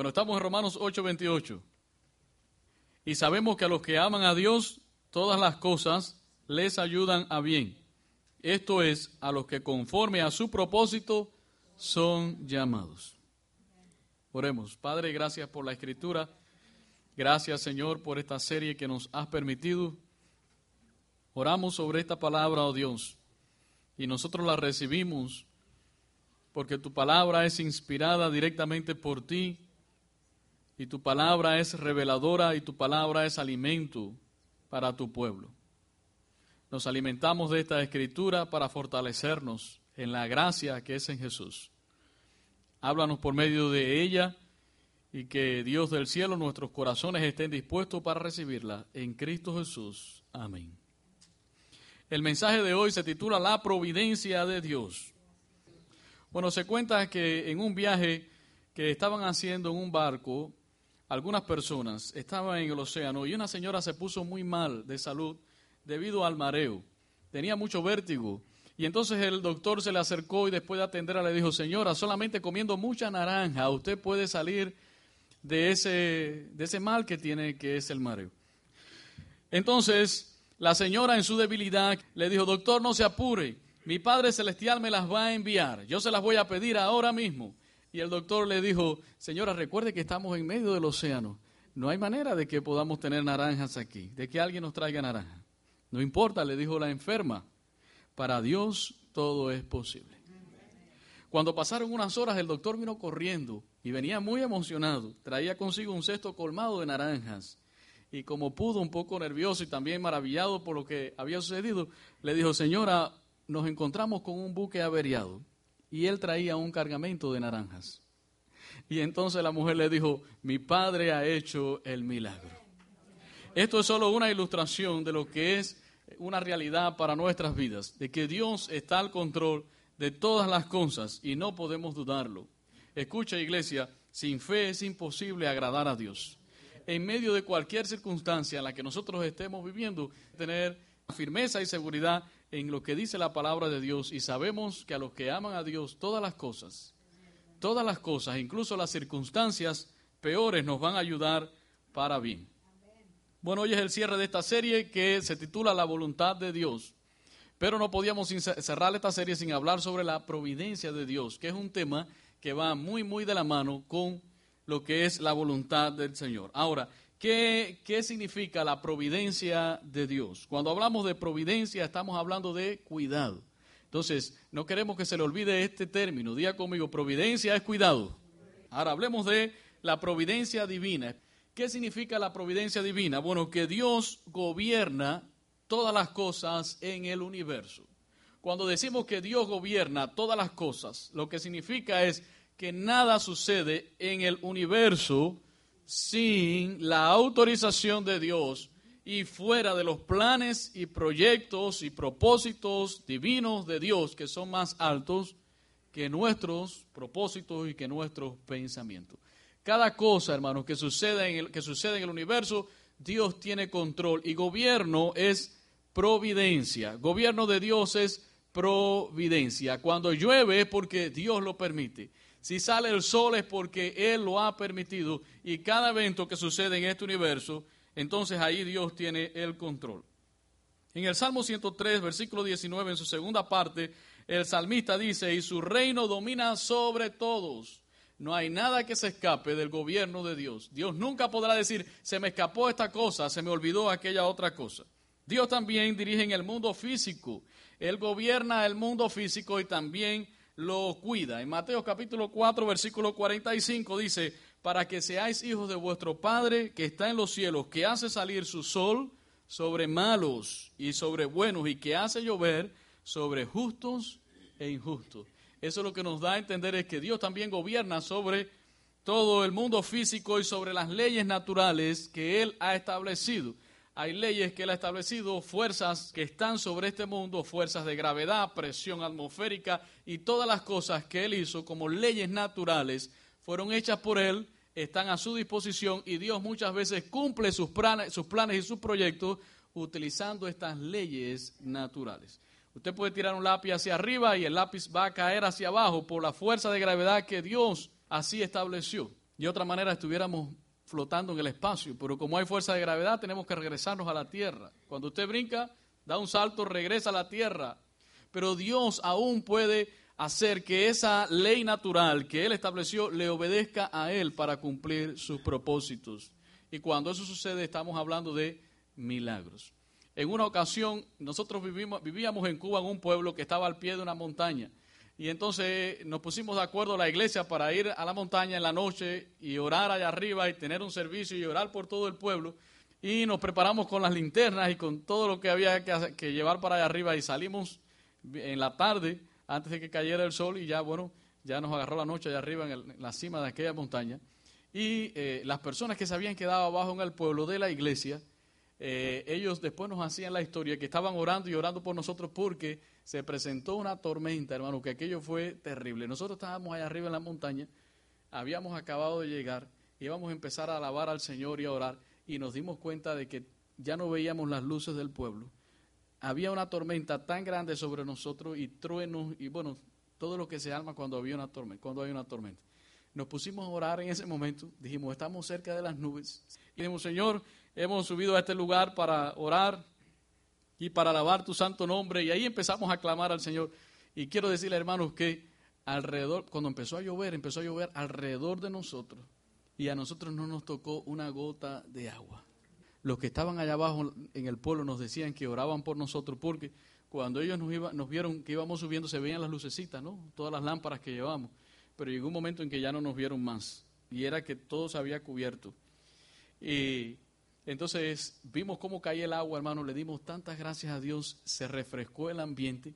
Bueno, estamos en Romanos 8:28. Y sabemos que a los que aman a Dios, todas las cosas les ayudan a bien. Esto es, a los que conforme a su propósito son llamados. Oremos. Padre, gracias por la escritura. Gracias, Señor, por esta serie que nos has permitido. Oramos sobre esta palabra, oh Dios, y nosotros la recibimos porque tu palabra es inspirada directamente por ti y tu palabra es reveladora y tu palabra es alimento para tu pueblo. Nos alimentamos de esta escritura para fortalecernos en la gracia que es en Jesús. Háblanos por medio de ella y que Dios del cielo, nuestros corazones estén dispuestos para recibirla. En Cristo Jesús. Amén. El mensaje de hoy se titula La providencia de Dios. Bueno, se cuenta que en un viaje que estaban haciendo en un barco, algunas personas estaban en el océano y una señora se puso muy mal de salud debido al mareo. Tenía mucho vértigo y entonces el doctor se le acercó y después de atenderla le dijo, señora, solamente comiendo mucha naranja usted puede salir de ese, de ese mal que tiene, que es el mareo. Entonces la señora en su debilidad le dijo, doctor, no se apure, mi Padre Celestial me las va a enviar, yo se las voy a pedir ahora mismo. Y el doctor le dijo, señora, recuerde que estamos en medio del océano. No hay manera de que podamos tener naranjas aquí, de que alguien nos traiga naranja. No importa, le dijo la enferma. Para Dios todo es posible. Cuando pasaron unas horas, el doctor vino corriendo y venía muy emocionado. Traía consigo un cesto colmado de naranjas. Y como pudo, un poco nervioso y también maravillado por lo que había sucedido, le dijo, señora, nos encontramos con un buque averiado. Y él traía un cargamento de naranjas. Y entonces la mujer le dijo, mi padre ha hecho el milagro. Esto es solo una ilustración de lo que es una realidad para nuestras vidas, de que Dios está al control de todas las cosas y no podemos dudarlo. Escucha, iglesia, sin fe es imposible agradar a Dios. En medio de cualquier circunstancia en la que nosotros estemos viviendo, tener firmeza y seguridad en lo que dice la palabra de Dios y sabemos que a los que aman a Dios todas las cosas, todas las cosas, incluso las circunstancias peores, nos van a ayudar para bien. Bueno, hoy es el cierre de esta serie que se titula La voluntad de Dios. Pero no podíamos cerrar esta serie sin hablar sobre la providencia de Dios, que es un tema que va muy, muy de la mano con lo que es la voluntad del Señor. Ahora, ¿qué, ¿qué significa la providencia de Dios? Cuando hablamos de providencia estamos hablando de cuidado. Entonces, no queremos que se le olvide este término. Diga conmigo, providencia es cuidado. Ahora hablemos de la providencia divina. ¿Qué significa la providencia divina? Bueno, que Dios gobierna todas las cosas en el universo. Cuando decimos que Dios gobierna todas las cosas, lo que significa es que nada sucede en el universo sin la autorización de Dios y fuera de los planes y proyectos y propósitos divinos de Dios que son más altos que nuestros propósitos y que nuestros pensamientos. Cada cosa, hermanos, que sucede, en el, que sucede en el universo, Dios tiene control. Y gobierno es providencia. Gobierno de Dios es providencia. Cuando llueve es porque Dios lo permite. Si sale el sol es porque Él lo ha permitido. Y cada evento que sucede en este universo, entonces ahí Dios tiene el control. En el Salmo 103, versículo 19, en su segunda parte, el salmista dice, y su reino domina sobre todos. No hay nada que se escape del gobierno de Dios. Dios nunca podrá decir, se me escapó esta cosa, se me olvidó aquella otra cosa. Dios también dirige en el mundo físico. Él gobierna el mundo físico y también lo cuida. En Mateo capítulo 4, versículo 45 dice, para que seáis hijos de vuestro Padre que está en los cielos, que hace salir su sol sobre malos y sobre buenos y que hace llover sobre justos e injustos. Eso lo que nos da a entender es que Dios también gobierna sobre todo el mundo físico y sobre las leyes naturales que Él ha establecido. Hay leyes que Él ha establecido, fuerzas que están sobre este mundo, fuerzas de gravedad, presión atmosférica y todas las cosas que Él hizo como leyes naturales fueron hechas por Él, están a su disposición y Dios muchas veces cumple sus planes, sus planes y sus proyectos utilizando estas leyes naturales. Usted puede tirar un lápiz hacia arriba y el lápiz va a caer hacia abajo por la fuerza de gravedad que Dios así estableció. de otra manera estuviéramos flotando en el espacio, pero como hay fuerza de gravedad tenemos que regresarnos a la tierra. Cuando usted brinca, da un salto, regresa a la tierra. Pero Dios aún puede hacer que esa ley natural que Él estableció le obedezca a Él para cumplir sus propósitos. Y cuando eso sucede estamos hablando de milagros. En una ocasión nosotros vivimos, vivíamos en Cuba en un pueblo que estaba al pie de una montaña y entonces nos pusimos de acuerdo la iglesia para ir a la montaña en la noche y orar allá arriba y tener un servicio y orar por todo el pueblo. Y nos preparamos con las linternas y con todo lo que había que, llevar para allá arriba y salimos en la tarde antes de que cayera el sol y ya, bueno, ya nos agarró la noche allá arriba en, la cima de aquella montaña. Y eh, las personas que se habían quedado abajo en el pueblo de la iglesia, eh, ellos después nos hacían la historia que estaban orando y orando por nosotros porque se presentó una tormenta, hermano, que aquello fue terrible. Nosotros estábamos allá arriba en la montaña, habíamos acabado de llegar, íbamos a empezar a alabar al Señor y a orar y nos dimos cuenta de que ya no veíamos las luces del pueblo. Había una tormenta tan grande sobre nosotros y truenos y bueno, todo lo que se arma cuando había una tormenta, cuando hay una tormenta. Nos pusimos a orar en ese momento, dijimos, estamos cerca de las nubes. Y dijimos, Señor, hemos subido a este lugar para orar y para alabar tu santo nombre. Y ahí empezamos a clamar al Señor. Y quiero decirle, hermanos, que alrededor, cuando empezó a llover, empezó a llover alrededor de nosotros. Y a nosotros no nos tocó una gota de agua. Los que estaban allá abajo en el pueblo nos decían que oraban por nosotros porque cuando ellos nos, nos vieron que íbamos subiendo se veían las lucecitas, ¿no? Todas las lámparas que llevamos. Pero llegó un momento en que ya no nos vieron más. Y era que todo se había cubierto. Y entonces vimos cómo caía el agua, hermano, le dimos tantas gracias a Dios, se refrescó el ambiente,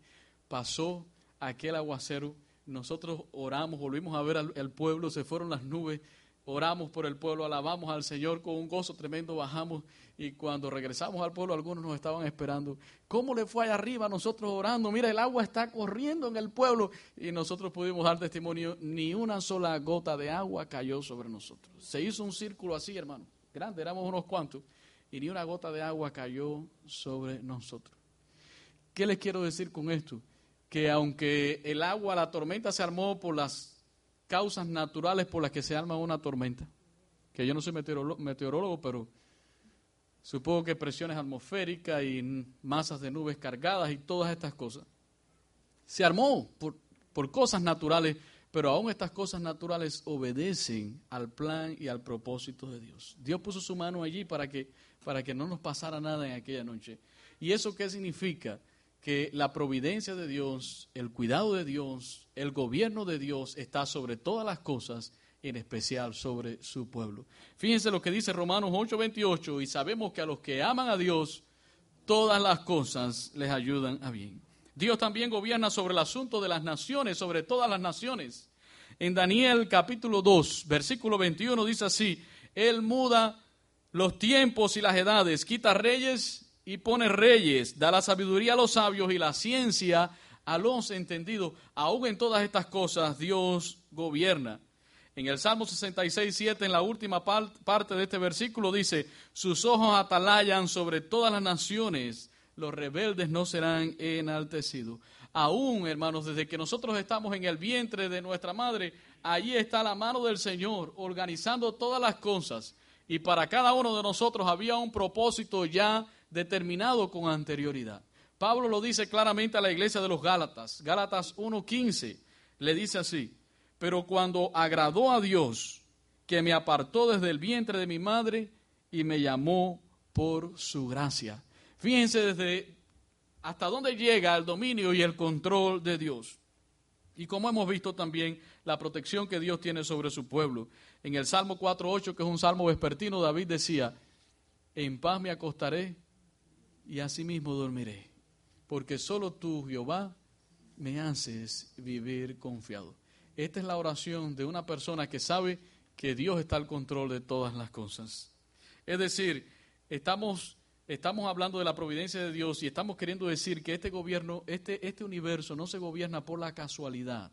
pasó aquel aguacero, nosotros oramos, volvimos a ver al, pueblo, se fueron las nubes, oramos por el pueblo, alabamos al Señor con un gozo tremendo, bajamos y cuando regresamos al pueblo algunos nos estaban esperando. ¿Cómo le fue allá arriba nosotros orando? Mira, el agua está corriendo en el pueblo y nosotros pudimos dar testimonio, ni una sola gota de agua cayó sobre nosotros. Se hizo un círculo así, hermano grande, éramos unos cuantos, y ni una gota de agua cayó sobre nosotros. ¿Qué les quiero decir con esto? Que aunque el agua, la tormenta se armó por las causas naturales por las que se arma una tormenta, que yo no soy meteorólogo, pero supongo que presiones atmosféricas y masas de nubes cargadas y todas estas cosas, se armó por, por cosas naturales pero aún estas cosas naturales obedecen al plan y al propósito de Dios. Dios puso su mano allí para que, para que no nos pasara nada en aquella noche. ¿Y eso qué significa? Que la providencia de Dios, el cuidado de Dios, el gobierno de Dios está sobre todas las cosas, en especial sobre su pueblo. Fíjense lo que dice Romanos 8:28, y sabemos que a los que aman a Dios, todas las cosas les ayudan a bien. Dios también gobierna sobre el asunto de las naciones, sobre todas las naciones. En Daniel capítulo 2, versículo 21 dice así, Él muda los tiempos y las edades, quita reyes y pone reyes, da la sabiduría a los sabios y la ciencia a los entendidos. Aún en todas estas cosas Dios gobierna. En el Salmo 66, 7, en la última parte de este versículo dice, sus ojos atalayan sobre todas las naciones, los rebeldes no serán enaltecidos. Aún, hermanos, desde que nosotros estamos en el vientre de nuestra madre, allí está la mano del Señor organizando todas las cosas. Y para cada uno de nosotros había un propósito ya determinado con anterioridad. Pablo lo dice claramente a la iglesia de los Gálatas. Gálatas 1.15 le dice así, pero cuando agradó a Dios, que me apartó desde el vientre de mi madre y me llamó por su gracia. Fíjense desde hasta dónde llega el dominio y el control de Dios. Y como hemos visto también la protección que Dios tiene sobre su pueblo. En el Salmo 4.8, que es un salmo vespertino, David decía, en paz me acostaré y asimismo dormiré, porque solo tú, Jehová, me haces vivir confiado. Esta es la oración de una persona que sabe que Dios está al control de todas las cosas. Es decir, estamos estamos hablando de la providencia de Dios y estamos queriendo decir que este gobierno, este, este universo no se gobierna por la casualidad,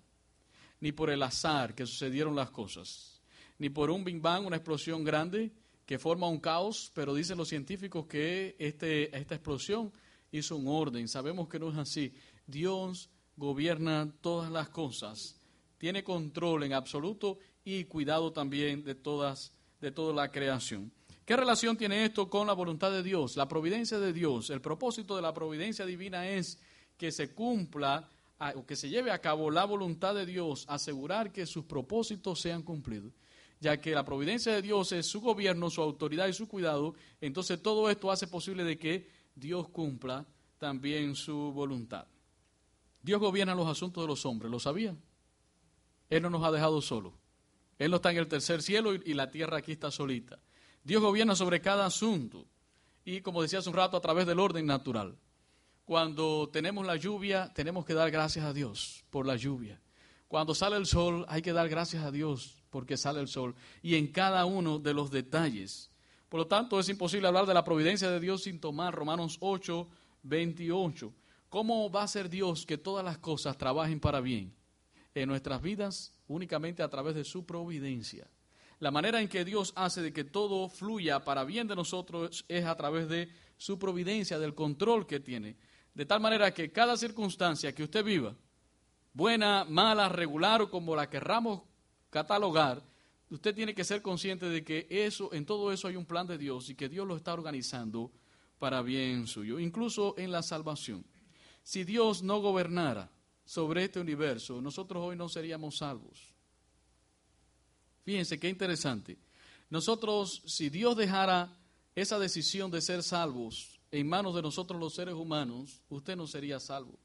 ni por el azar que sucedieron las cosas, ni por un Big Bang, una explosión grande que forma un caos, pero dicen los científicos que este, esta explosión hizo un orden. Sabemos que no es así. Dios gobierna todas las cosas, tiene control en absoluto y cuidado también de todas de toda la creación. ¿Qué relación tiene esto con la voluntad de Dios? La providencia de Dios, el propósito de la providencia divina es que se cumpla o que se lleve a cabo la voluntad de Dios, asegurar que sus propósitos sean cumplidos. Ya que la providencia de Dios es su gobierno, su autoridad y su cuidado, entonces todo esto hace posible de que Dios cumpla también su voluntad. Dios gobierna los asuntos de los hombres, ¿lo sabían? Él no nos ha dejado solos. Él no está en el tercer cielo y, la tierra aquí está solita. Dios gobierna sobre cada asunto y, como decía hace un rato, a través del orden natural. Cuando tenemos la lluvia, tenemos que dar gracias a Dios por la lluvia. Cuando sale el sol, hay que dar gracias a Dios porque sale el sol. Y en cada uno de los detalles. Por lo tanto, es imposible hablar de la providencia de Dios sin tomar Romanos 8, 28. ¿Cómo va a ser Dios que todas las cosas trabajen para bien en nuestras vidas únicamente a través de su providencia? La manera en que Dios hace de que todo fluya para bien de nosotros es a través de su providencia, del control que tiene. De tal manera que cada circunstancia que usted viva, buena, mala, regular o como la querramos catalogar, usted tiene que ser consciente de que eso, en todo eso hay un plan de Dios y que Dios lo está organizando para bien suyo, incluso en la salvación. Si Dios no gobernara sobre este universo, nosotros hoy no seríamos salvos. Fíjense qué interesante. Nosotros, si Dios dejara esa decisión de ser salvos en manos de nosotros los seres humanos, usted no sería salvo.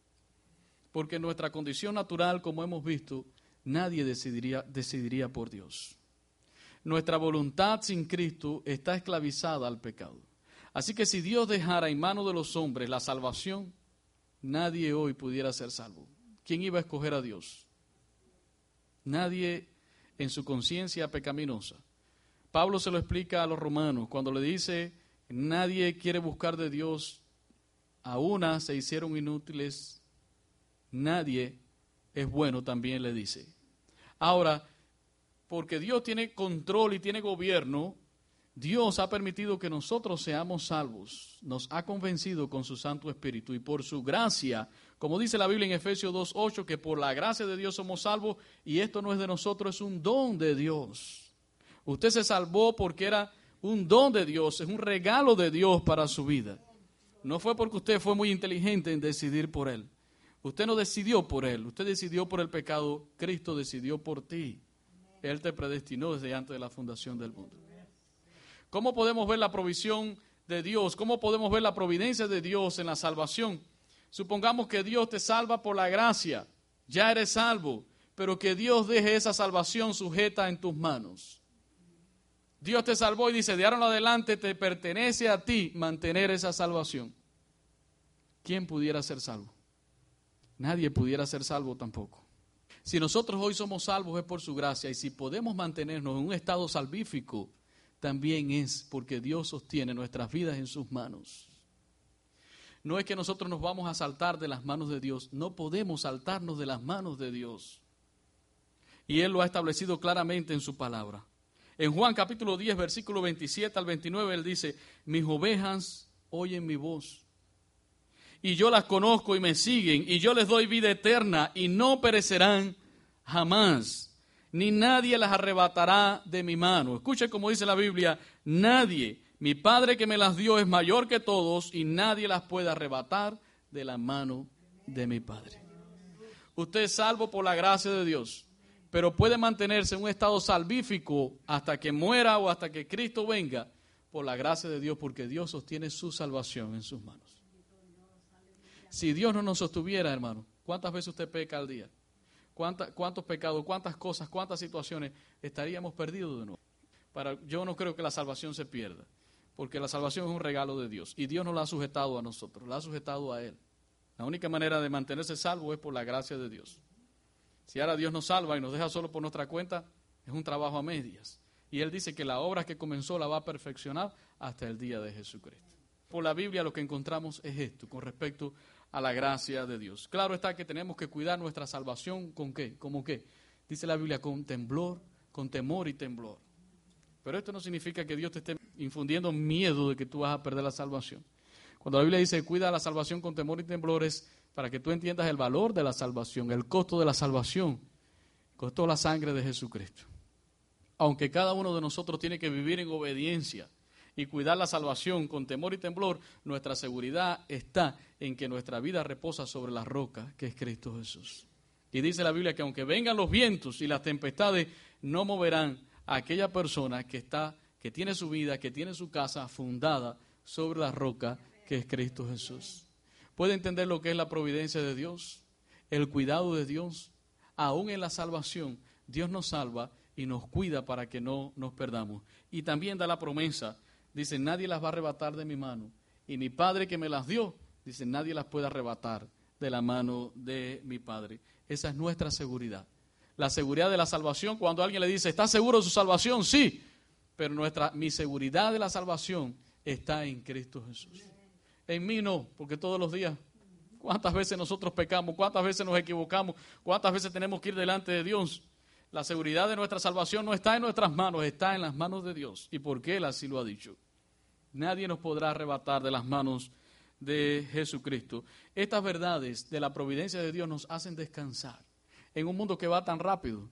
Porque en nuestra condición natural, como hemos visto, nadie decidiría, decidiría por Dios. Nuestra voluntad sin Cristo está esclavizada al pecado. Así que si Dios dejara en manos de los hombres la salvación, nadie hoy pudiera ser salvo. ¿Quién iba a escoger a Dios? Nadie en su conciencia pecaminosa. Pablo se lo explica a los romanos cuando le dice, nadie quiere buscar de Dios, a una se hicieron inútiles, nadie es bueno, también le dice. Ahora, porque Dios tiene control y tiene gobierno, Dios ha permitido que nosotros seamos salvos, nos ha convencido con su Santo Espíritu y por su gracia, como dice la Biblia en Efesios 2.8, que por la gracia de Dios somos salvos y esto no es de nosotros, es un don de Dios. Usted se salvó porque era un don de Dios, es un regalo de Dios para su vida. No fue porque usted fue muy inteligente en decidir por Él. Usted no decidió por Él, usted decidió por el pecado, Cristo decidió por ti. Él te predestinó desde antes de la fundación del mundo. ¿Cómo podemos ver la provisión de Dios? ¿Cómo podemos ver la providencia de Dios en la salvación? Supongamos que Dios te salva por la gracia, ya eres salvo, pero que Dios deje esa salvación sujeta en tus manos. Dios te salvó y dice, de ahora adelante te pertenece a ti mantener esa salvación. ¿Quién pudiera ser salvo? Nadie pudiera ser salvo tampoco. Si nosotros hoy somos salvos es por su gracia y si podemos mantenernos en un estado salvífico, también es porque Dios sostiene nuestras vidas en sus manos. No es que nosotros nos vamos a saltar de las manos de Dios, no podemos saltarnos de las manos de Dios. Y Él lo ha establecido claramente en su palabra. En Juan capítulo 10, versículo 27 al 29, Él dice, mis ovejas oyen mi voz. Y yo las conozco y me siguen, y yo les doy vida eterna, y no perecerán jamás ni nadie las arrebatará de mi mano. Escuche como dice la Biblia, nadie, mi Padre que me las dio es mayor que todos y nadie las puede arrebatar de la mano de mi Padre. Usted es salvo por la gracia de Dios, pero puede mantenerse en un estado salvífico hasta que muera o hasta que Cristo venga por la gracia de Dios, porque Dios sostiene su salvación en sus manos. Si Dios no nos sostuviera, hermano, ¿cuántas veces usted peca al día? cuántos pecados, cuántas cosas, cuántas situaciones estaríamos perdidos de nuevo. Yo no creo que la salvación se pierda, porque la salvación es un regalo de Dios y Dios no la ha sujetado a nosotros, la ha sujetado a Él. La única manera de mantenerse salvo es por la gracia de Dios. Si ahora Dios nos salva y nos deja solo por nuestra cuenta, es un trabajo a medias. Y Él dice que la obra que comenzó la va a perfeccionar hasta el día de Jesucristo. Por la Biblia lo que encontramos es esto con respecto a la gracia de Dios. Claro está que tenemos que cuidar nuestra salvación con qué, como qué. Dice la Biblia con temblor, con temor y temblor. Pero esto no significa que Dios te esté infundiendo miedo de que tú vas a perder la salvación. Cuando la Biblia dice cuida la salvación con temor y temblor es para que tú entiendas el valor de la salvación, el costo de la salvación, costó la sangre de Jesucristo. aunque cada uno de nosotros tiene que vivir en obediencia y cuidar la salvación con temor y temblor, nuestra seguridad está en que nuestra vida reposa sobre la roca que es Cristo Jesús. Y dice la Biblia que aunque vengan los vientos y las tempestades, no moverán aquella persona que está, que tiene su vida, que tiene su casa fundada sobre la roca que es Cristo Jesús. ¿Puede entender lo que es la providencia de Dios? El cuidado de Dios. Aún en la salvación, Dios nos salva y nos cuida para que no nos perdamos. Y también da la promesa, dice, nadie las va a arrebatar de mi mano. Y mi Padre que me las dio, dice, nadie las puede arrebatar de la mano de mi Padre. Esa es nuestra seguridad. La seguridad de la salvación, cuando alguien le dice, ¿está seguro de su salvación? Sí, pero nuestra, mi seguridad de la salvación está en Cristo Jesús. En mí no, porque todos los días, ¿cuántas veces nosotros pecamos? ¿Cuántas veces nos equivocamos? ¿Cuántas veces tenemos que ir delante de Dios? La seguridad de nuestra salvación no está en nuestras manos, está en las manos de Dios. ¿Y por qué Él así lo ha dicho? Nadie nos podrá arrebatar de las manos de Jesucristo. Estas verdades de la providencia de Dios nos hacen descansar en un mundo que va tan rápido,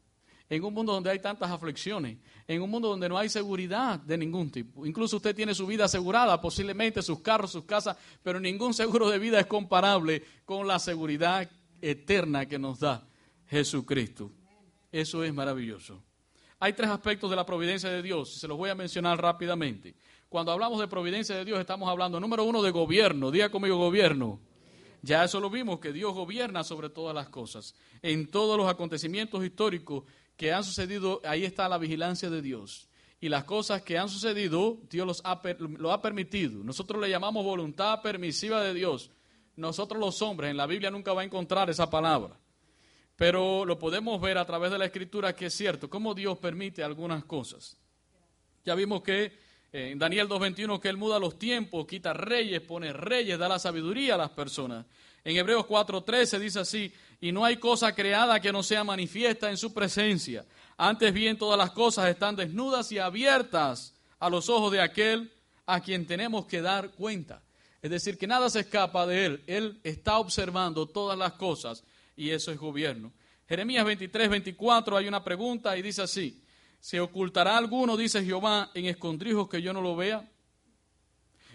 en un mundo donde hay tantas aflicciones, en un mundo donde no hay seguridad de ningún tipo. Incluso usted tiene su vida asegurada, posiblemente sus carros, sus casas, pero ningún seguro de vida es comparable con la seguridad eterna que nos da Jesucristo. Eso es maravilloso. Hay tres aspectos de la providencia de Dios, se los voy a mencionar rápidamente. Cuando hablamos de providencia de Dios, estamos hablando, número uno, de gobierno. Diga conmigo, gobierno. Ya eso lo vimos, que Dios gobierna sobre todas las cosas. En todos los acontecimientos históricos que han sucedido, ahí está la vigilancia de Dios. Y las cosas que han sucedido, Dios los ha, lo ha permitido. Nosotros le llamamos voluntad permisiva de Dios. Nosotros los hombres, en la Biblia nunca va a encontrar esa palabra. Pero lo podemos ver a través de la escritura que es cierto, cómo Dios permite algunas cosas. Ya vimos que en Daniel 2.21 que Él muda los tiempos, quita reyes, pone reyes, da la sabiduría a las personas. En Hebreos 4.13 dice así, y no hay cosa creada que no sea manifiesta en su presencia. Antes bien todas las cosas están desnudas y abiertas a los ojos de aquel a quien tenemos que dar cuenta. Es decir, que nada se escapa de Él. Él está observando todas las cosas y eso es gobierno. Jeremías 23, 24 hay una pregunta y dice así, ¿se ocultará alguno, dice Jehová, en escondrijos que yo no lo vea?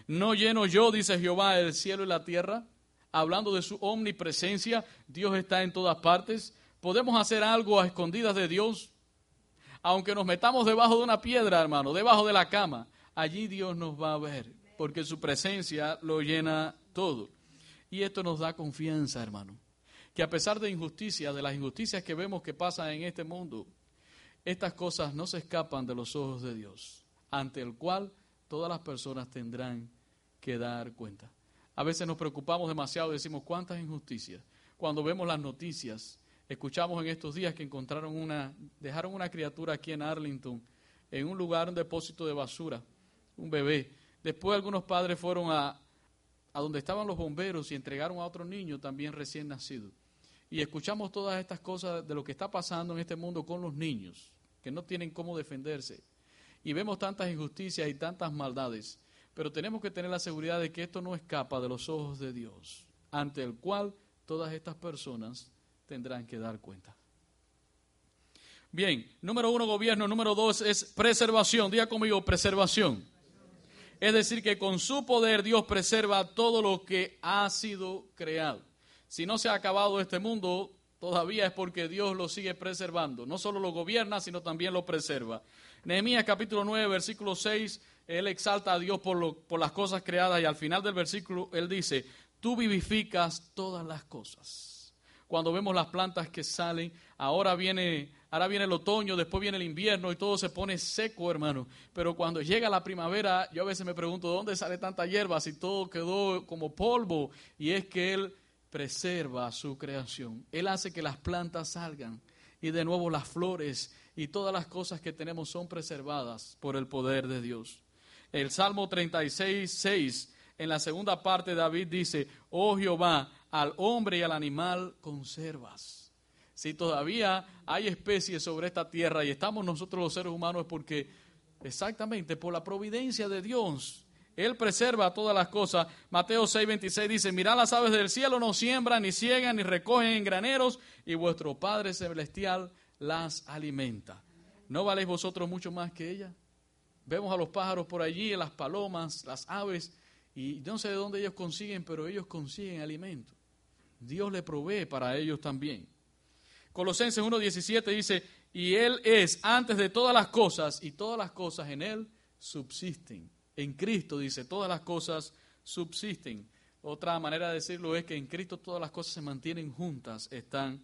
¿No lleno yo, dice Jehová, el cielo y la tierra? Hablando de su omnipresencia, Dios está en todas partes. ¿Podemos hacer algo a escondidas de Dios? Aunque nos metamos debajo de una piedra, hermano, debajo de la cama, allí Dios nos va a ver, porque su presencia lo llena todo. Y esto nos da confianza, hermano que a pesar de injusticias, de las injusticias que vemos que pasan en este mundo, estas cosas no se escapan de los ojos de Dios, ante el cual todas las personas tendrán que dar cuenta. A veces nos preocupamos demasiado y decimos, ¿cuántas injusticias? Cuando vemos las noticias, escuchamos en estos días que encontraron una, dejaron una criatura aquí en Arlington, en un lugar, un depósito de basura, un bebé. Después algunos padres fueron a, a donde estaban los bomberos y entregaron a otro niño también recién nacido y escuchamos todas estas cosas de lo que está pasando en este mundo con los niños, que no tienen cómo defenderse. Y vemos tantas injusticias y tantas maldades, pero tenemos que tener la seguridad de que esto no escapa de los ojos de Dios, ante el cual todas estas personas tendrán que dar cuenta. Bien, número uno, gobierno. Número dos es preservación. Diga conmigo, preservación. Es decir, que con su poder Dios preserva todo lo que ha sido creado si no se ha acabado este mundo, todavía es porque Dios lo sigue preservando. No solo lo gobierna, sino también lo preserva. Nehemías capítulo 9, versículo 6, él exalta a Dios por, por las cosas creadas y al final del versículo él dice, tú vivificas todas las cosas. Cuando vemos las plantas que salen, ahora viene, ahora viene el otoño, después viene el invierno y todo se pone seco, hermano. Pero cuando llega la primavera, yo a veces me pregunto, ¿dónde sale tanta hierba si todo quedó como polvo? Y es que Él preserva su creación. Él hace que las plantas salgan y de nuevo las flores y todas las cosas que tenemos son preservadas por el poder de Dios. El Salmo 36, 6, en la segunda parte David dice, oh Jehová, al hombre y al animal conservas. Si todavía hay especies sobre esta tierra y estamos nosotros los seres humanos es porque exactamente por la providencia de Dios él preserva todas las cosas. Mateo 6:26 dice, mirad las aves del cielo, no siembran, ni ciegan, ni recogen en graneros, y vuestro Padre Celestial las alimenta. ¿No valéis vosotros mucho más que ella? Vemos a los pájaros por allí, las palomas, las aves, y no sé de dónde ellos consiguen, pero ellos consiguen alimento. Dios le provee para ellos también. Colosenses 1.17 dice, y Él es antes de todas las cosas, y todas las cosas en Él subsisten. En Cristo dice, todas las cosas subsisten. Otra manera de decirlo es que en Cristo todas las cosas se mantienen juntas, están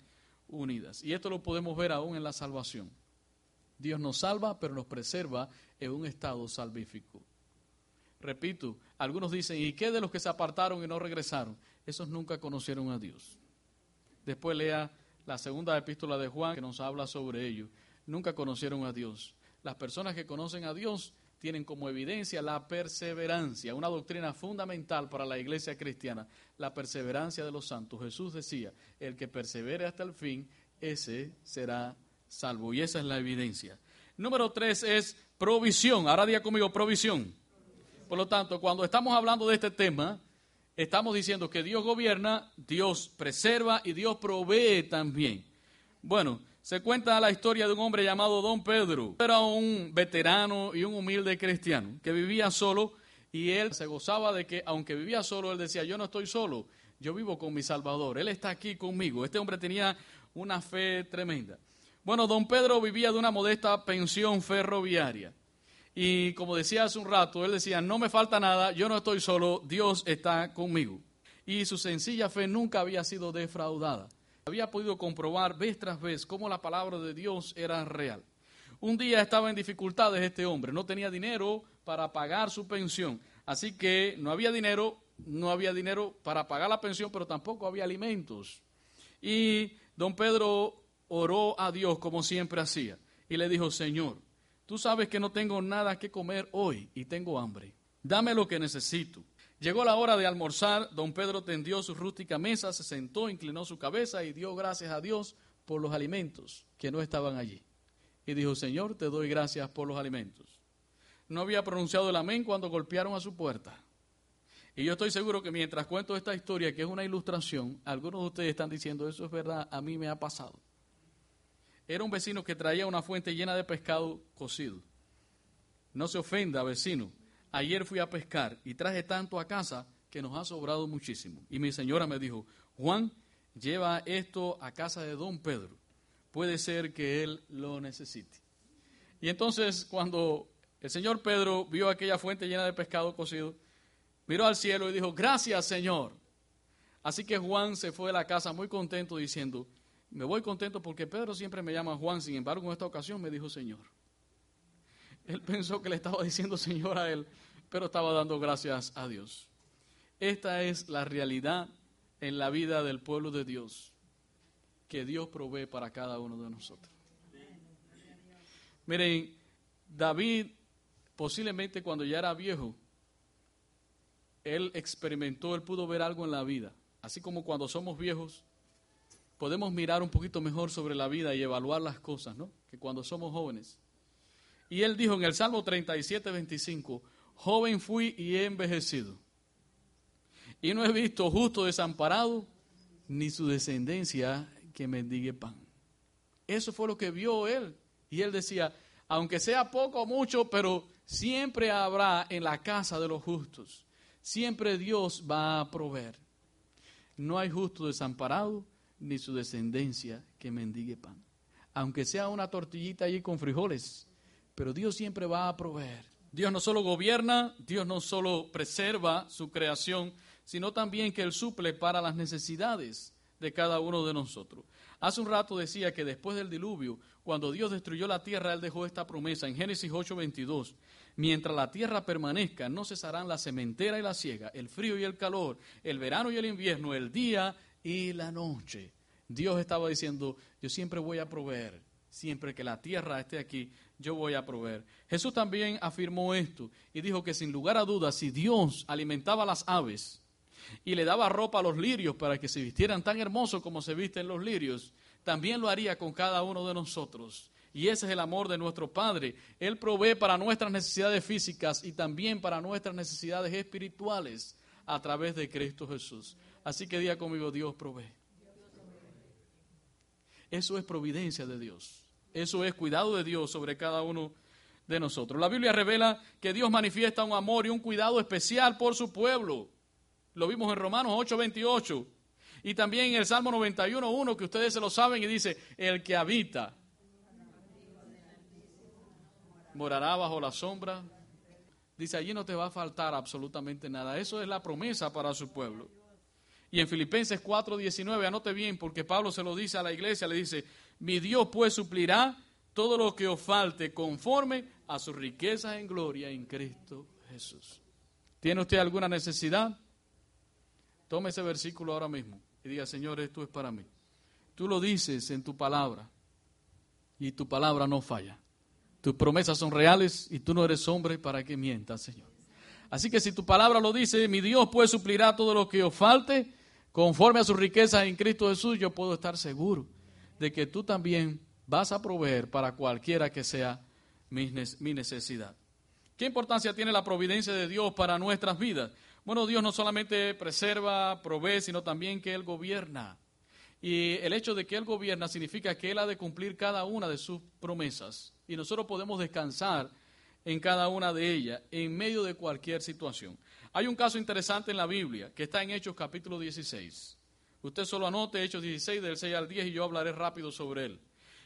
unidas. Y esto lo podemos ver aún en la salvación. Dios nos salva, pero nos preserva en un estado salvífico. Repito, algunos dicen, ¿y qué de los que se apartaron y no regresaron? Esos nunca conocieron a Dios. Después lea la segunda epístola de Juan que nos habla sobre ello. Nunca conocieron a Dios. Las personas que conocen a Dios tienen como evidencia la perseverancia, una doctrina fundamental para la iglesia cristiana, la perseverancia de los santos. Jesús decía, el que persevere hasta el fin, ese será salvo. Y esa es la evidencia. Número tres es provisión. Ahora diga conmigo provisión. Por lo tanto, cuando estamos hablando de este tema, estamos diciendo que Dios gobierna, Dios preserva y Dios provee también. Bueno, se cuenta la historia de un hombre llamado Don Pedro. Era un veterano y un humilde cristiano que vivía solo y él se gozaba de que aunque vivía solo, él decía, yo no estoy solo, yo vivo con mi Salvador, Él está aquí conmigo. Este hombre tenía una fe tremenda. Bueno, don Pedro vivía de una modesta pensión ferroviaria. Y como decía hace un rato, él decía, no me falta nada, yo no estoy solo, Dios está conmigo. Y su sencilla fe nunca había sido defraudada. Había podido comprobar vez tras vez cómo la palabra de Dios era real. Un día estaba en dificultades este hombre, no tenía dinero para pagar su pensión. Así que no había dinero, no había dinero para pagar la pensión, pero tampoco había alimentos. Y don Pedro oró a Dios como siempre hacía y le dijo, Señor, tú sabes que no tengo nada que comer hoy y tengo hambre. Dame lo que necesito. Llegó la hora de almorzar, don Pedro tendió su rústica mesa, se sentó, inclinó su cabeza y dio gracias a Dios por los alimentos que no estaban allí. Y dijo, Señor, te doy gracias por los alimentos. No había pronunciado el amén cuando golpearon a su puerta. Y yo estoy seguro que mientras cuento esta historia, que es una ilustración, algunos de ustedes están diciendo, eso es verdad, a mí me ha pasado era un vecino que traía una fuente llena de pescado cocido. No se ofenda, vecino. Ayer fui a pescar y traje tanto a casa que nos ha sobrado muchísimo. Y mi señora me dijo, Juan, lleva esto a casa de don Pedro. Puede ser que él lo necesite. Y entonces cuando el señor Pedro vio aquella fuente llena de pescado cocido, miró al cielo y dijo, gracias Señor. Así que Juan se fue a la casa muy contento diciendo, me voy contento porque Pedro siempre me llama Juan, sin embargo en esta ocasión me dijo Señor. Él pensó que le estaba diciendo Señor a él, pero estaba dando gracias a Dios. Esta es la realidad en la vida del pueblo de Dios, que Dios provee para cada uno de nosotros. Miren, David posiblemente cuando ya era viejo, él experimentó, él pudo ver algo en la vida. Así como cuando somos viejos, podemos mirar un poquito mejor sobre la vida y evaluar las cosas, ¿no? Que cuando somos jóvenes. Y él dijo en el Salmo 37, 25, joven fui y he envejecido. Y no he visto justo desamparado, ni su descendencia que mendigue pan. Eso fue lo que vio él. Y él decía, aunque sea poco o mucho, pero siempre habrá en la casa de los justos. Siempre Dios va a proveer. No hay justo desamparado, ni su descendencia que mendigue pan. Aunque sea una tortillita allí con frijoles, pero Dios siempre va a proveer. Dios no solo gobierna, Dios no solo preserva su creación, sino también que Él suple para las necesidades de cada uno de nosotros. Hace un rato decía que después del diluvio, cuando Dios destruyó la tierra, Él dejó esta promesa en Génesis 8:22. Mientras la tierra permanezca, no cesarán la sementera y la siega, el frío y el calor, el verano y el invierno, el día y la noche. Dios estaba diciendo, yo siempre voy a proveer, siempre que la tierra esté aquí, yo voy a proveer. Jesús también afirmó esto y dijo que sin lugar a dudas, si Dios alimentaba las aves y le daba ropa a los lirios para que se vistieran tan hermosos como se visten los lirios, también lo haría con cada uno de nosotros. Y ese es el amor de nuestro Padre. Él provee para nuestras necesidades físicas y también para nuestras necesidades espirituales a través de Cristo Jesús. Así que diga conmigo, Dios provee. Eso es providencia de Dios. Eso es cuidado de Dios sobre cada uno de nosotros. La Biblia revela que Dios manifiesta un amor y un cuidado especial por su pueblo. Lo vimos en Romanos 8:28 y también en el Salmo 91:1 que ustedes se lo saben y dice, el que habita morará bajo la sombra. Dice, allí no te va a faltar absolutamente nada. Eso es la promesa para su pueblo. Y en Filipenses 4:19, anote bien, porque Pablo se lo dice a la iglesia, le dice, mi Dios pues suplirá todo lo que os falte conforme a sus riquezas en gloria en Cristo Jesús. ¿Tiene usted alguna necesidad? Tome ese versículo ahora mismo y diga, Señor, esto es para mí. Tú lo dices en tu palabra y tu palabra no falla. Tus promesas son reales y tú no eres hombre para que mientas, Señor. Así que si tu palabra lo dice, mi Dios pues suplirá todo lo que os falte conforme a sus riquezas en Cristo Jesús, yo puedo estar seguro de que tú también vas a proveer para cualquiera que sea mi, necesidad. ¿Qué importancia tiene la providencia de Dios para nuestras vidas? Bueno, Dios no solamente preserva, provee, sino también que Él gobierna. Y el hecho de que Él gobierna significa que Él ha de cumplir cada una de sus promesas. Y nosotros podemos descansar en cada una de ellas, en medio de cualquier situación. Hay un caso interesante en la Biblia que está en Hechos capítulo 16. Usted solo anote Hechos 16 del 6 al 10 y yo hablaré rápido sobre él.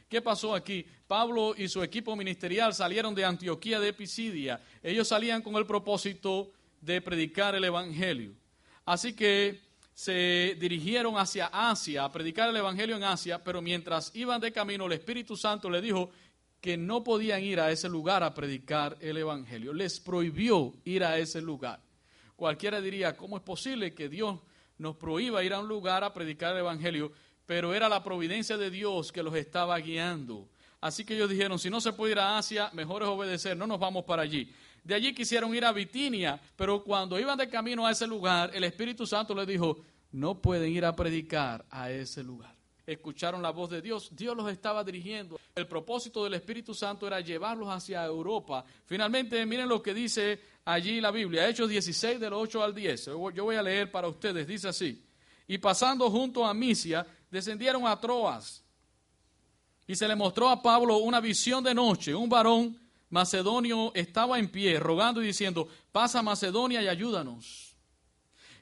¿Qué pasó aquí? Pablo y su equipo ministerial salieron de Antioquía de Pisidia. Ellos salían con el propósito de predicar el Evangelio. Así que se dirigieron hacia Asia a predicar el Evangelio en Asia, pero mientras iban de camino el Espíritu Santo les dijo que no podían ir a ese lugar a predicar el Evangelio. Les prohibió ir a ese lugar. Cualquiera diría, ¿cómo es posible que Dios nos prohíba ir a un lugar a predicar el Evangelio? Pero era la providencia de Dios que los estaba guiando. Así que ellos dijeron, si no se puede ir a Asia, mejor es obedecer, no nos vamos para allí. De allí quisieron ir a Bitinia, pero cuando iban de camino a ese lugar, el Espíritu Santo les dijo, no pueden ir a predicar a ese lugar. Escucharon la voz de Dios, Dios los estaba dirigiendo. El propósito del Espíritu Santo era llevarlos hacia Europa. Finalmente, miren lo que dice allí la Biblia, Hechos 16 del 8 al 10. Yo voy a leer para ustedes, dice así. Y pasando junto a Misia, descendieron a Troas. Y se le mostró a Pablo una visión de noche. Un varón macedonio estaba en pie, rogando y diciendo, pasa Macedonia y ayúdanos.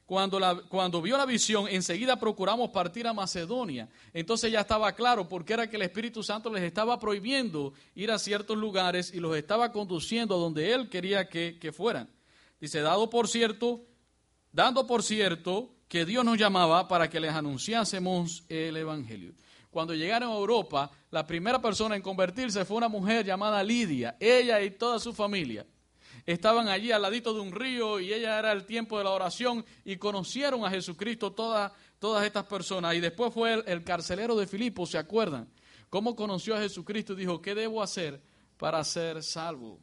Cuando, la, cuando vio la visión, enseguida procuramos partir a Macedonia. Entonces ya estaba claro porque era que el Espíritu Santo les estaba prohibiendo ir a ciertos lugares y los estaba conduciendo a donde él quería que, que fueran. Dice, dado por cierto, dando por cierto que Dios nos llamaba para que les anunciásemos el Evangelio. Cuando llegaron a Europa, la primera persona en convertirse fue una mujer llamada Lidia, ella y toda su familia estaban allí al ladito de un río y ella era el tiempo de la oración y conocieron a Jesucristo todas, todas estas personas. Y después fue el, el carcelero de Filipo, ¿se acuerdan? ¿Cómo conoció a Jesucristo y dijo, ¿qué debo hacer para ser salvo?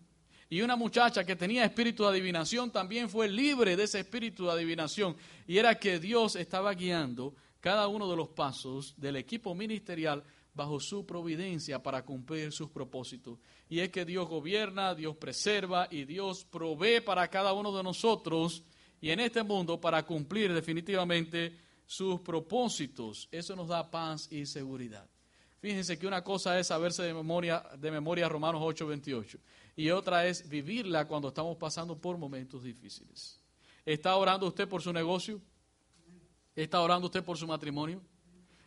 Y una muchacha que tenía espíritu de adivinación también fue libre de ese espíritu de adivinación. Y era que Dios estaba guiando cada uno de los pasos del equipo ministerial bajo su providencia para cumplir sus propósitos. Y es que Dios gobierna, Dios preserva y Dios provee para cada uno de nosotros y en este mundo para cumplir definitivamente sus propósitos. Eso nos da paz y seguridad. Fíjense que una cosa es saberse de memoria, de memoria Romanos 8:28 y otra es vivirla cuando estamos pasando por momentos difíciles. ¿Está orando usted por su negocio? ¿Está orando usted por su matrimonio?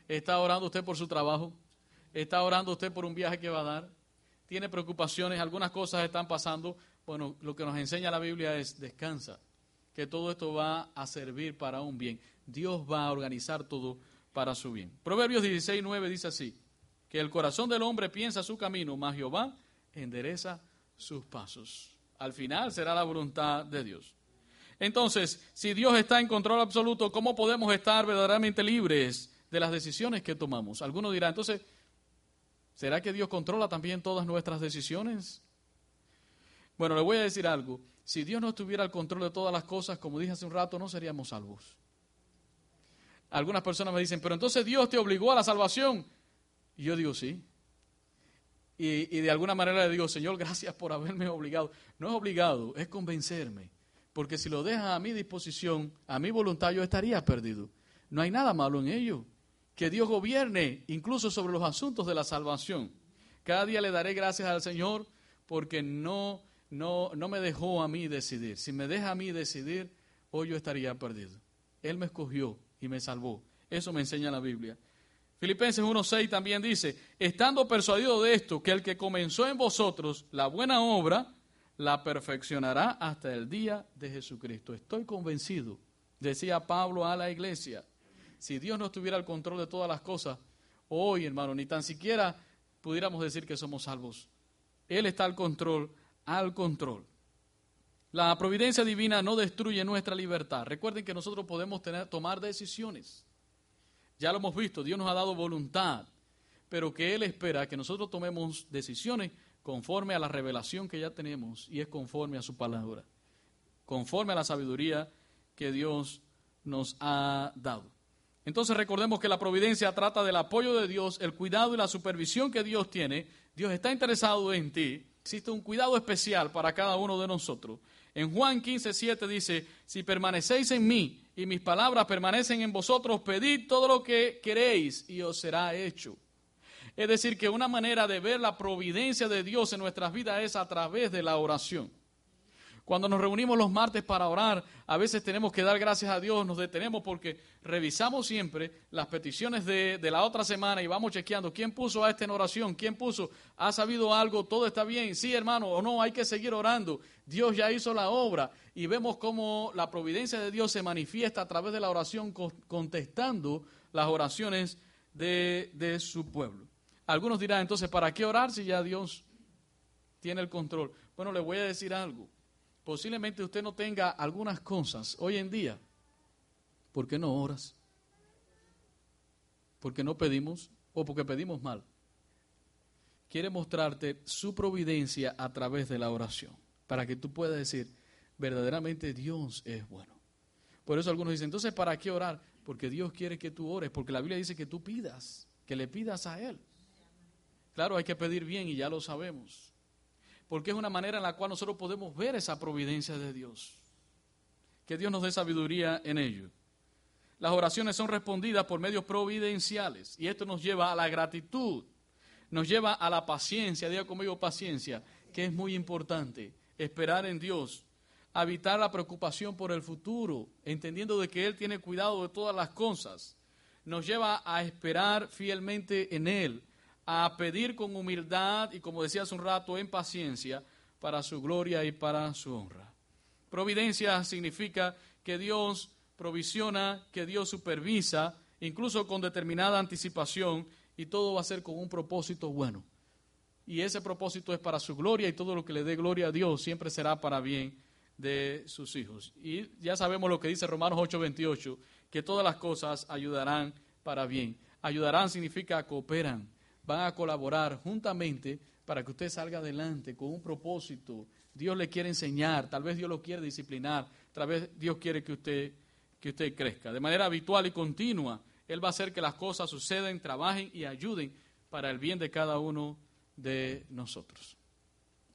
¿Está orando usted por su trabajo? ¿Está orando usted por un viaje que va a dar? ¿Tiene preocupaciones? Algunas cosas están pasando. Bueno, lo que nos enseña la Biblia es descansa, que todo esto va a servir para un bien. Dios va a organizar todo para su bien. Proverbios 16, 9 dice así, que el corazón del hombre piensa su camino, mas Jehová endereza sus pasos. Al final será la voluntad de Dios. Entonces, si Dios está en control absoluto, ¿cómo podemos estar verdaderamente libres de las decisiones que tomamos? Alguno dirá, entonces, ¿Será que Dios controla también todas nuestras decisiones? Bueno, le voy a decir algo. Si Dios no tuviera el control de todas las cosas, como dije hace un rato, no seríamos salvos. Algunas personas me dicen, pero entonces Dios te obligó a la salvación. Y yo digo, sí. Y, y, de alguna manera le digo, Señor, gracias por haberme obligado. No es obligado, es convencerme. Porque si lo deja a mi disposición, a mi voluntad, yo estaría perdido. No hay nada malo en ello que Dios gobierne incluso sobre los asuntos de la salvación. Cada día le daré gracias al Señor porque no, no, no me dejó a mí decidir. Si me deja a mí decidir, hoy yo estaría perdido. Él me escogió y me salvó. Eso me enseña la Biblia. Filipenses 1.6 también dice, estando persuadido de esto, que el que comenzó en vosotros la buena obra, la perfeccionará hasta el día de Jesucristo. Estoy convencido, decía Pablo a la iglesia, si Dios no tuviera el control de todas las cosas, hoy, hermano, ni tan siquiera pudiéramos decir que somos salvos. Él está al control, al control. La providencia divina no destruye nuestra libertad. Recuerden que nosotros podemos tener, tomar decisiones. Ya lo hemos visto, Dios nos ha dado voluntad, pero que Él espera que nosotros tomemos decisiones conforme a la revelación que ya tenemos y es conforme a su palabra, conforme a la sabiduría que Dios nos ha dado. Entonces recordemos que la providencia trata del apoyo de Dios, el cuidado y la supervisión que Dios tiene. Dios está interesado en ti. Existe un cuidado especial para cada uno de nosotros. En Juan 15, 7 dice, si permanecéis en mí y mis palabras permanecen en vosotros, pedid todo lo que queréis y os será hecho. Es decir, que una manera de ver la providencia de Dios en nuestras vidas es a través de la oración. Cuando nos reunimos los martes para orar, a veces tenemos que dar gracias a Dios, nos detenemos porque revisamos siempre las peticiones de, la otra semana y vamos chequeando quién puso a esta en oración, quién puso, ha sabido algo, todo está bien, sí hermano, o no, hay que seguir orando. Dios ya hizo la obra y vemos cómo la providencia de Dios se manifiesta a través de la oración contestando las oraciones de, de su pueblo. Algunos dirán entonces, ¿para qué orar si ya Dios tiene el control? Bueno, le voy a decir algo posiblemente usted no tenga algunas cosas hoy en día. ¿Por qué no oras? ¿Porque no pedimos o porque pedimos mal? Quiere mostrarte su providencia a través de la oración, para que tú puedas decir, verdaderamente Dios es bueno. Por eso algunos dicen, entonces, ¿para qué orar? Porque Dios quiere que tú ores, porque la Biblia dice que tú pidas, que le pidas a Él. Claro, hay que pedir bien y ya lo sabemos porque es una manera en la cual nosotros podemos ver esa providencia de Dios. Que Dios nos dé sabiduría en ello. Las oraciones son respondidas por medios providenciales y esto nos lleva a la gratitud, nos lleva a la paciencia, diga conmigo paciencia, que es muy importante, esperar en Dios, evitar la preocupación por el futuro, entendiendo de que Él tiene cuidado de todas las cosas, nos lleva a esperar fielmente en Él, a pedir con humildad y, como decía hace un rato, en paciencia para su gloria y para su honra. Providencia significa que Dios provisiona, que Dios supervisa, incluso con determinada anticipación, y todo va a ser con un propósito bueno. Y ese propósito es para su gloria y todo lo que le dé gloria a Dios siempre será para bien de sus hijos. Y ya sabemos lo que dice Romanos 8:28, que todas las cosas ayudarán para bien. Ayudarán significa cooperan van a colaborar juntamente para que usted salga adelante con un propósito. Dios le quiere enseñar, tal vez Dios lo quiere disciplinar, tal vez Dios quiere que usted, que usted crezca. De manera habitual y continua, Él va a hacer que las cosas sucedan, trabajen y ayuden para el bien de cada uno de nosotros.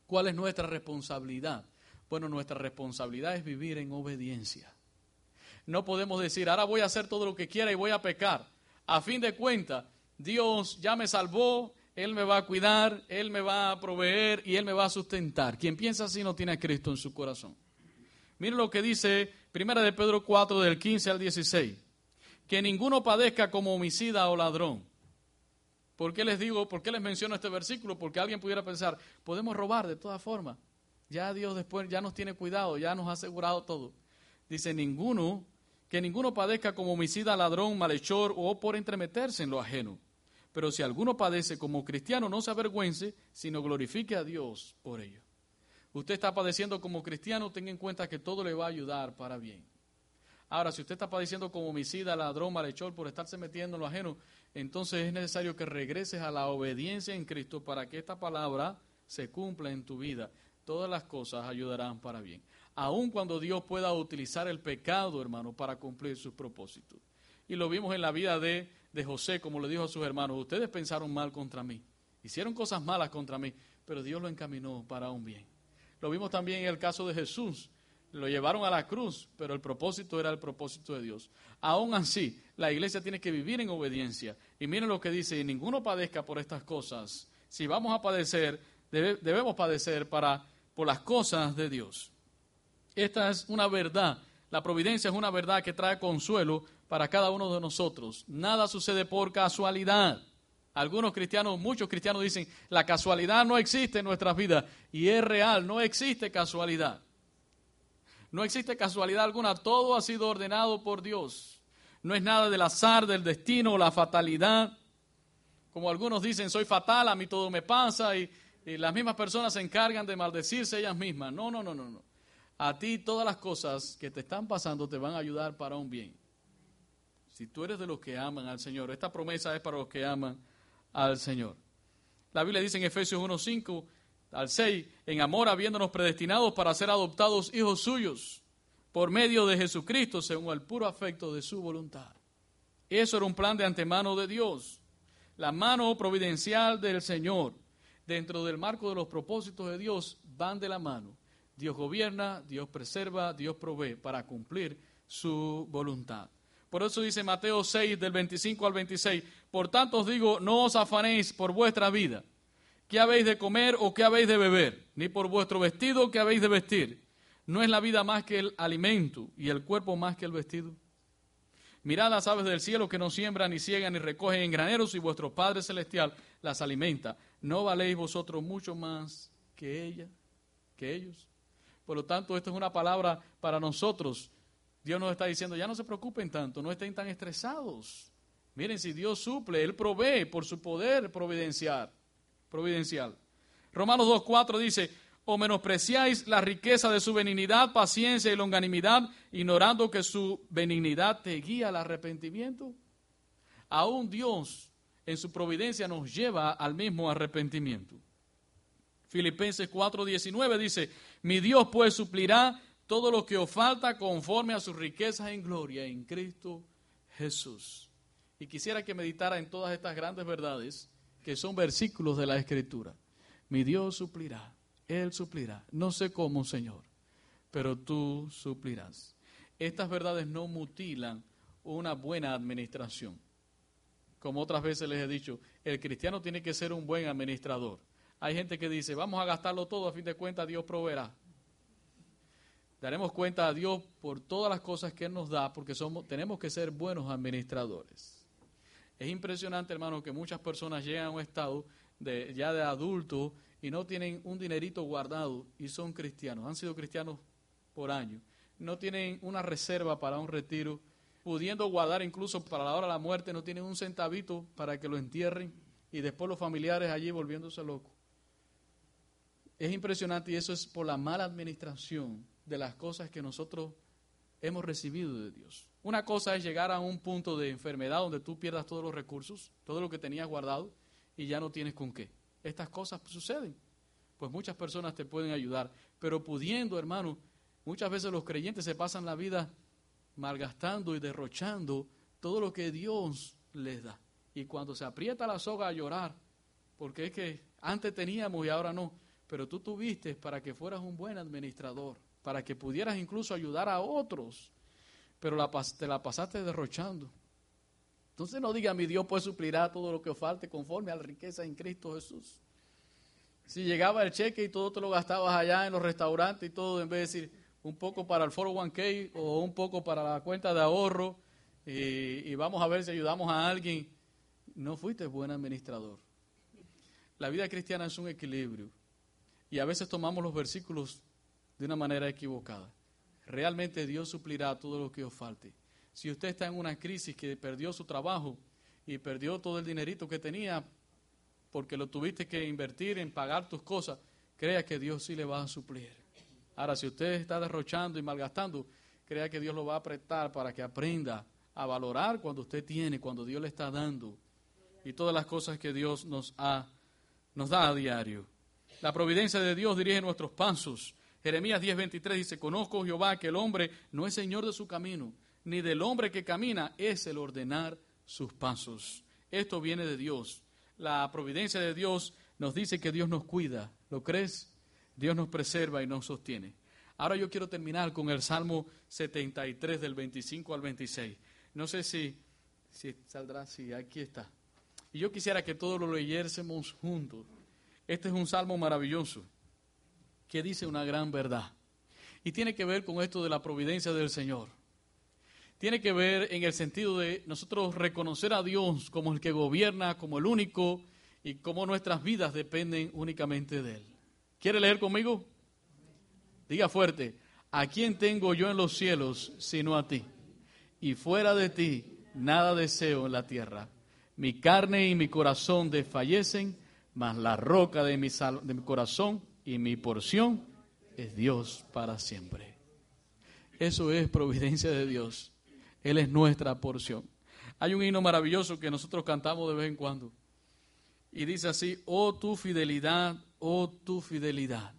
¿Cuál es nuestra responsabilidad? Bueno, nuestra responsabilidad es vivir en obediencia. No podemos decir, ahora voy a hacer todo lo que quiera y voy a pecar. A fin de cuentas, Dios ya me salvó, Él me va a cuidar, Él me va a proveer y Él me va a sustentar. Quien piensa así no tiene a Cristo en su corazón. Miren lo que dice Primera de Pedro 4 del 15 al 16. Que ninguno padezca como homicida o ladrón. ¿Por qué les digo, por qué les menciono este versículo? Porque alguien pudiera pensar, podemos robar de todas formas. Ya Dios después ya nos tiene cuidado, ya nos ha asegurado todo. Dice, ninguno que ninguno padezca como homicida, ladrón, malhechor o por entremeterse en lo ajeno. Pero si alguno padece como cristiano, no se avergüence, sino glorifique a Dios por ello. Usted está padeciendo como cristiano, tenga en cuenta que todo le va a ayudar para bien. Ahora, si usted está padeciendo como homicida, ladrón, malhechor por estarse metiendo en lo ajeno, entonces es necesario que regreses a la obediencia en Cristo para que esta palabra se cumpla en tu vida. Todas las cosas ayudarán para bien aun cuando Dios pueda utilizar el pecado, hermano, para cumplir sus propósitos. Y lo vimos en la vida de, de José, como le dijo a sus hermanos, ustedes pensaron mal contra mí, hicieron cosas malas contra mí, pero Dios lo encaminó para un bien. Lo vimos también en el caso de Jesús, lo llevaron a la cruz, pero el propósito era el propósito de Dios. Aún así, la iglesia tiene que vivir en obediencia. Y miren lo que dice, y ninguno padezca por estas cosas, si vamos a padecer, debemos padecer para, por las cosas de Dios. Esta es una verdad. La providencia es una verdad que trae consuelo para cada uno de nosotros. Nada sucede por casualidad. Algunos cristianos, muchos cristianos dicen, la casualidad no existe en nuestras vidas. Y es real, no existe casualidad. No existe casualidad alguna, todo ha sido ordenado por Dios. No es nada del azar, del destino, la fatalidad. Como algunos dicen, soy fatal, a mí todo me pasa y, y las mismas personas se encargan de maldecirse ellas mismas. No, no, no, no, no. A ti todas las cosas que te están pasando te van a ayudar para un bien. Si tú eres de los que aman al Señor, esta promesa es para los que aman al Señor. La Biblia dice en Efesios 1.5 al 6, en amor habiéndonos predestinados para ser adoptados hijos suyos por medio de Jesucristo según el puro afecto de su voluntad. Eso era un plan de antemano de Dios, la mano providencial del Señor. Dentro del marco de los propósitos de Dios van de la mano. Dios gobierna, Dios preserva, Dios provee para cumplir su voluntad. Por eso dice Mateo 6 del 25 al 26, por tanto os digo, no os afanéis por vuestra vida, qué habéis de comer o qué habéis de beber, ni por vuestro vestido qué habéis de vestir. ¿No es la vida más que el alimento y el cuerpo más que el vestido? Mirad las aves del cielo que no siembran, ni ciegan, ni recogen en graneros, y vuestro Padre Celestial las alimenta. ¿No valéis vosotros mucho más que ella, que ellos? Por lo tanto, esto es una palabra para nosotros. Dios nos está diciendo, ya no se preocupen tanto, no estén tan estresados. Miren, si Dios suple, Él provee por su poder providencial. providencial. Romanos 2.4 dice, o menospreciáis la riqueza de su benignidad, paciencia y longanimidad, ignorando que su benignidad te guía al arrepentimiento. Aún Dios en su providencia nos lleva al mismo arrepentimiento. Filipenses 4:19 dice, mi Dios pues suplirá todo lo que os falta conforme a sus riquezas en gloria en Cristo Jesús. Y quisiera que meditara en todas estas grandes verdades que son versículos de la Escritura. Mi Dios suplirá, Él suplirá. No sé cómo, Señor, pero tú suplirás. Estas verdades no mutilan una buena administración. Como otras veces les he dicho, el cristiano tiene que ser un buen administrador. Hay gente que dice, vamos a gastarlo todo, a fin de cuentas Dios proveerá. Daremos cuenta a Dios por todas las cosas que Él nos da, porque somos, tenemos que ser buenos administradores. Es impresionante, hermano, que muchas personas llegan a un estado ya de adulto y no tienen un dinerito guardado y son cristianos, han sido cristianos por años, no tienen una reserva para un retiro, pudiendo guardar incluso para la hora de la muerte, no tienen un centavito para que lo entierren y después los familiares allí volviéndose locos. Es impresionante y eso es por la mala administración de las cosas que nosotros hemos recibido de Dios. Una cosa es llegar a un punto de enfermedad donde tú pierdas todos los recursos, todo lo que tenías guardado y ya no tienes con qué. Estas cosas suceden. Pues muchas personas te pueden ayudar, pero pudiendo, hermano, muchas veces los creyentes se pasan la vida malgastando y derrochando todo lo que Dios les da. Y cuando se aprieta la soga a llorar, porque es que antes teníamos y ahora no, pero tú tuviste para que fueras un buen administrador, para que pudieras incluso ayudar a otros, pero te la pasaste derrochando. Entonces no diga, mi Dios pues suplirá todo lo que falte conforme a la riqueza en Cristo Jesús. Si llegaba el cheque y todo te lo gastabas allá en los restaurantes y todo, en vez de decir un poco para el 401k o un poco para la cuenta de ahorro y vamos a ver si ayudamos a alguien, no fuiste buen administrador. La vida cristiana es un equilibrio. Y a veces tomamos los versículos de una manera equivocada. Realmente Dios suplirá todo lo que os falte. Si usted está en una crisis que perdió su trabajo y perdió todo el dinerito que tenía porque lo tuviste que invertir en pagar tus cosas, crea que Dios sí le va a suplir. Ahora, si usted está derrochando y malgastando, crea que Dios lo va a apretar para que aprenda a valorar cuando usted tiene, cuando Dios le está dando y todas las cosas que Dios nos, ha, nos da a diario. La providencia de Dios dirige nuestros pasos. Jeremías 10:23 dice, conozco Jehová que el hombre no es señor de su camino, ni del hombre que camina es el ordenar sus pasos. Esto viene de Dios. La providencia de Dios nos dice que Dios nos cuida. ¿Lo crees? Dios nos preserva y nos sostiene. Ahora yo quiero terminar con el Salmo 73 del 25 al 26. No sé si, si saldrá, si aquí está. Y yo quisiera que todos lo leyésemos juntos Este es un salmo maravilloso que dice una gran verdad. Y tiene que ver con esto de la providencia del Señor. Tiene que ver en el sentido de nosotros reconocer a Dios como el que gobierna, como el único, y como nuestras vidas dependen únicamente de Él. ¿Quiere leer conmigo? Diga fuerte, ¿a quién tengo yo en los cielos sino a ti? Y fuera de ti nada deseo en la tierra. Mi carne y mi corazón desfallecen, mas la roca de mi, de mi corazón y mi porción es Dios para siempre. Eso es providencia de Dios. Él es nuestra porción. Hay un himno maravilloso que nosotros cantamos de vez en cuando. Y dice así, oh tu fidelidad, oh tu fidelidad.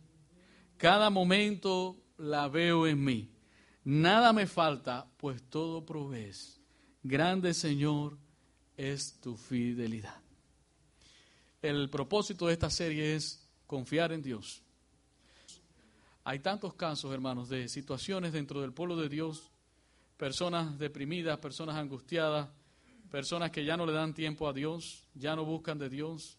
Cada momento la veo en mí. Nada me falta, pues todo provees. Grande Señor es tu fidelidad. El propósito de esta serie es confiar en Dios. Hay tantos casos, hermanos, de situaciones dentro del pueblo de Dios, personas deprimidas, personas angustiadas, personas que ya no le dan tiempo a Dios, ya no buscan de Dios,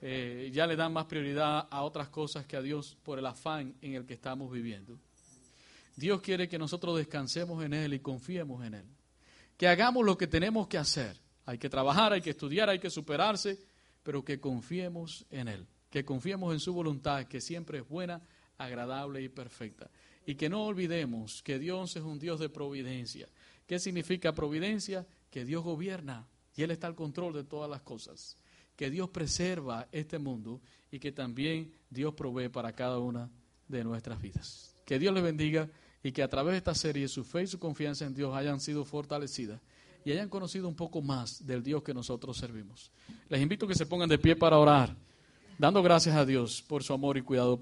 eh, ya le dan más prioridad a otras cosas que a Dios por el afán en el que estamos viviendo. Dios quiere que nosotros descansemos en Él y confiemos en Él. Que hagamos lo que tenemos que hacer. Hay que trabajar, hay que estudiar, hay que superarse, pero que confiemos en Él. Que confiemos en su voluntad, que siempre es buena, agradable y perfecta. Y que no olvidemos que Dios es un Dios de providencia. ¿Qué significa providencia? Que Dios gobierna y Él está al control de todas las cosas que Dios preserva este mundo y que también Dios provee para cada una de nuestras vidas. Que Dios les bendiga y que a través de esta serie su fe y su confianza en Dios hayan sido fortalecidas y hayan conocido un poco más del Dios que nosotros servimos. Les invito a que se pongan de pie para orar, dando gracias a Dios por su amor y cuidado.